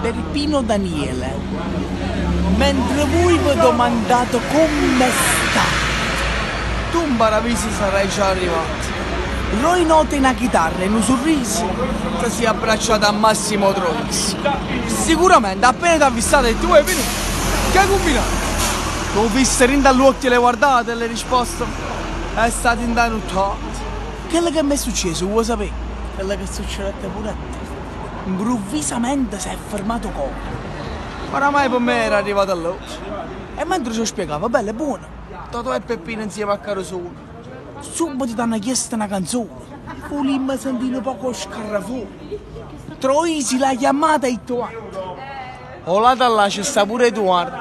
Peppino Daniele, mentre voi vi domandate come sta, Tu un paravisi sarai già arrivato. Roy nota una chitarra e un sorriso. Ti sei abbracciato a Massimo Troisi. Sicuramente appena ti ha avvistato e tu vuoi venire. Che hai combinato? Tu ho visto rinda all'occhio e le guardate e le risposte. È stato indanuttato. Quello che mi è successo, vuoi sapere? Quello che succede a te pure a te. Improvvisamente si è fermato come. Oramai per me era arrivato all'ora. E mentre ci spiegava, bello e buono, Totò e Peppino insieme a Carosone. subito ti hanno chiesto una canzone. Volimmo sentire un poco scarrafone. Troisi l'ha chiamata e tu O là ci sta pure Edoardo.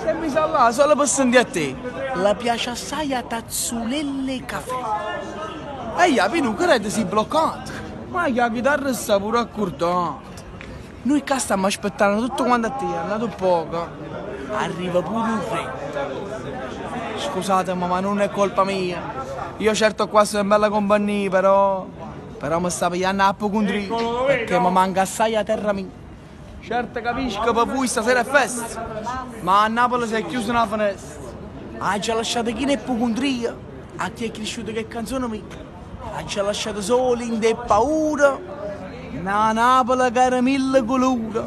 Se mi sa là solo per sentire a te. La piace assai a tazzulelle caffè. Ehi, Pino, credo si bloccato. Ma che la chitarra sta pure accordata. Noi qua stiamo aspettando tutto quanto a te, è andato poco. Arriva pure un re. Scusate, ma non è colpa mia. Io certo qua sono in bella compagnia, però... Però mi sta pigliando a poco perché mi manca assai a terra mia. Certo capisco che per voi stasera è festa, ma a Napoli si è chiusa una finestra. Ha già lasciato chi ne è pocondria. A chi è cresciuto che canzone mia. Ha già lasciato soli in de paura. Una Napoli che era mille colori.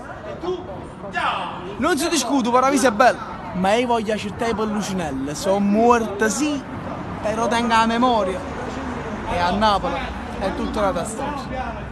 Non si discute, Paravisi è bello. Ma io voglio accertare per Lucinelle. Sono morta sì, però tengo la memoria. E a Napoli è tutta un'altra storia.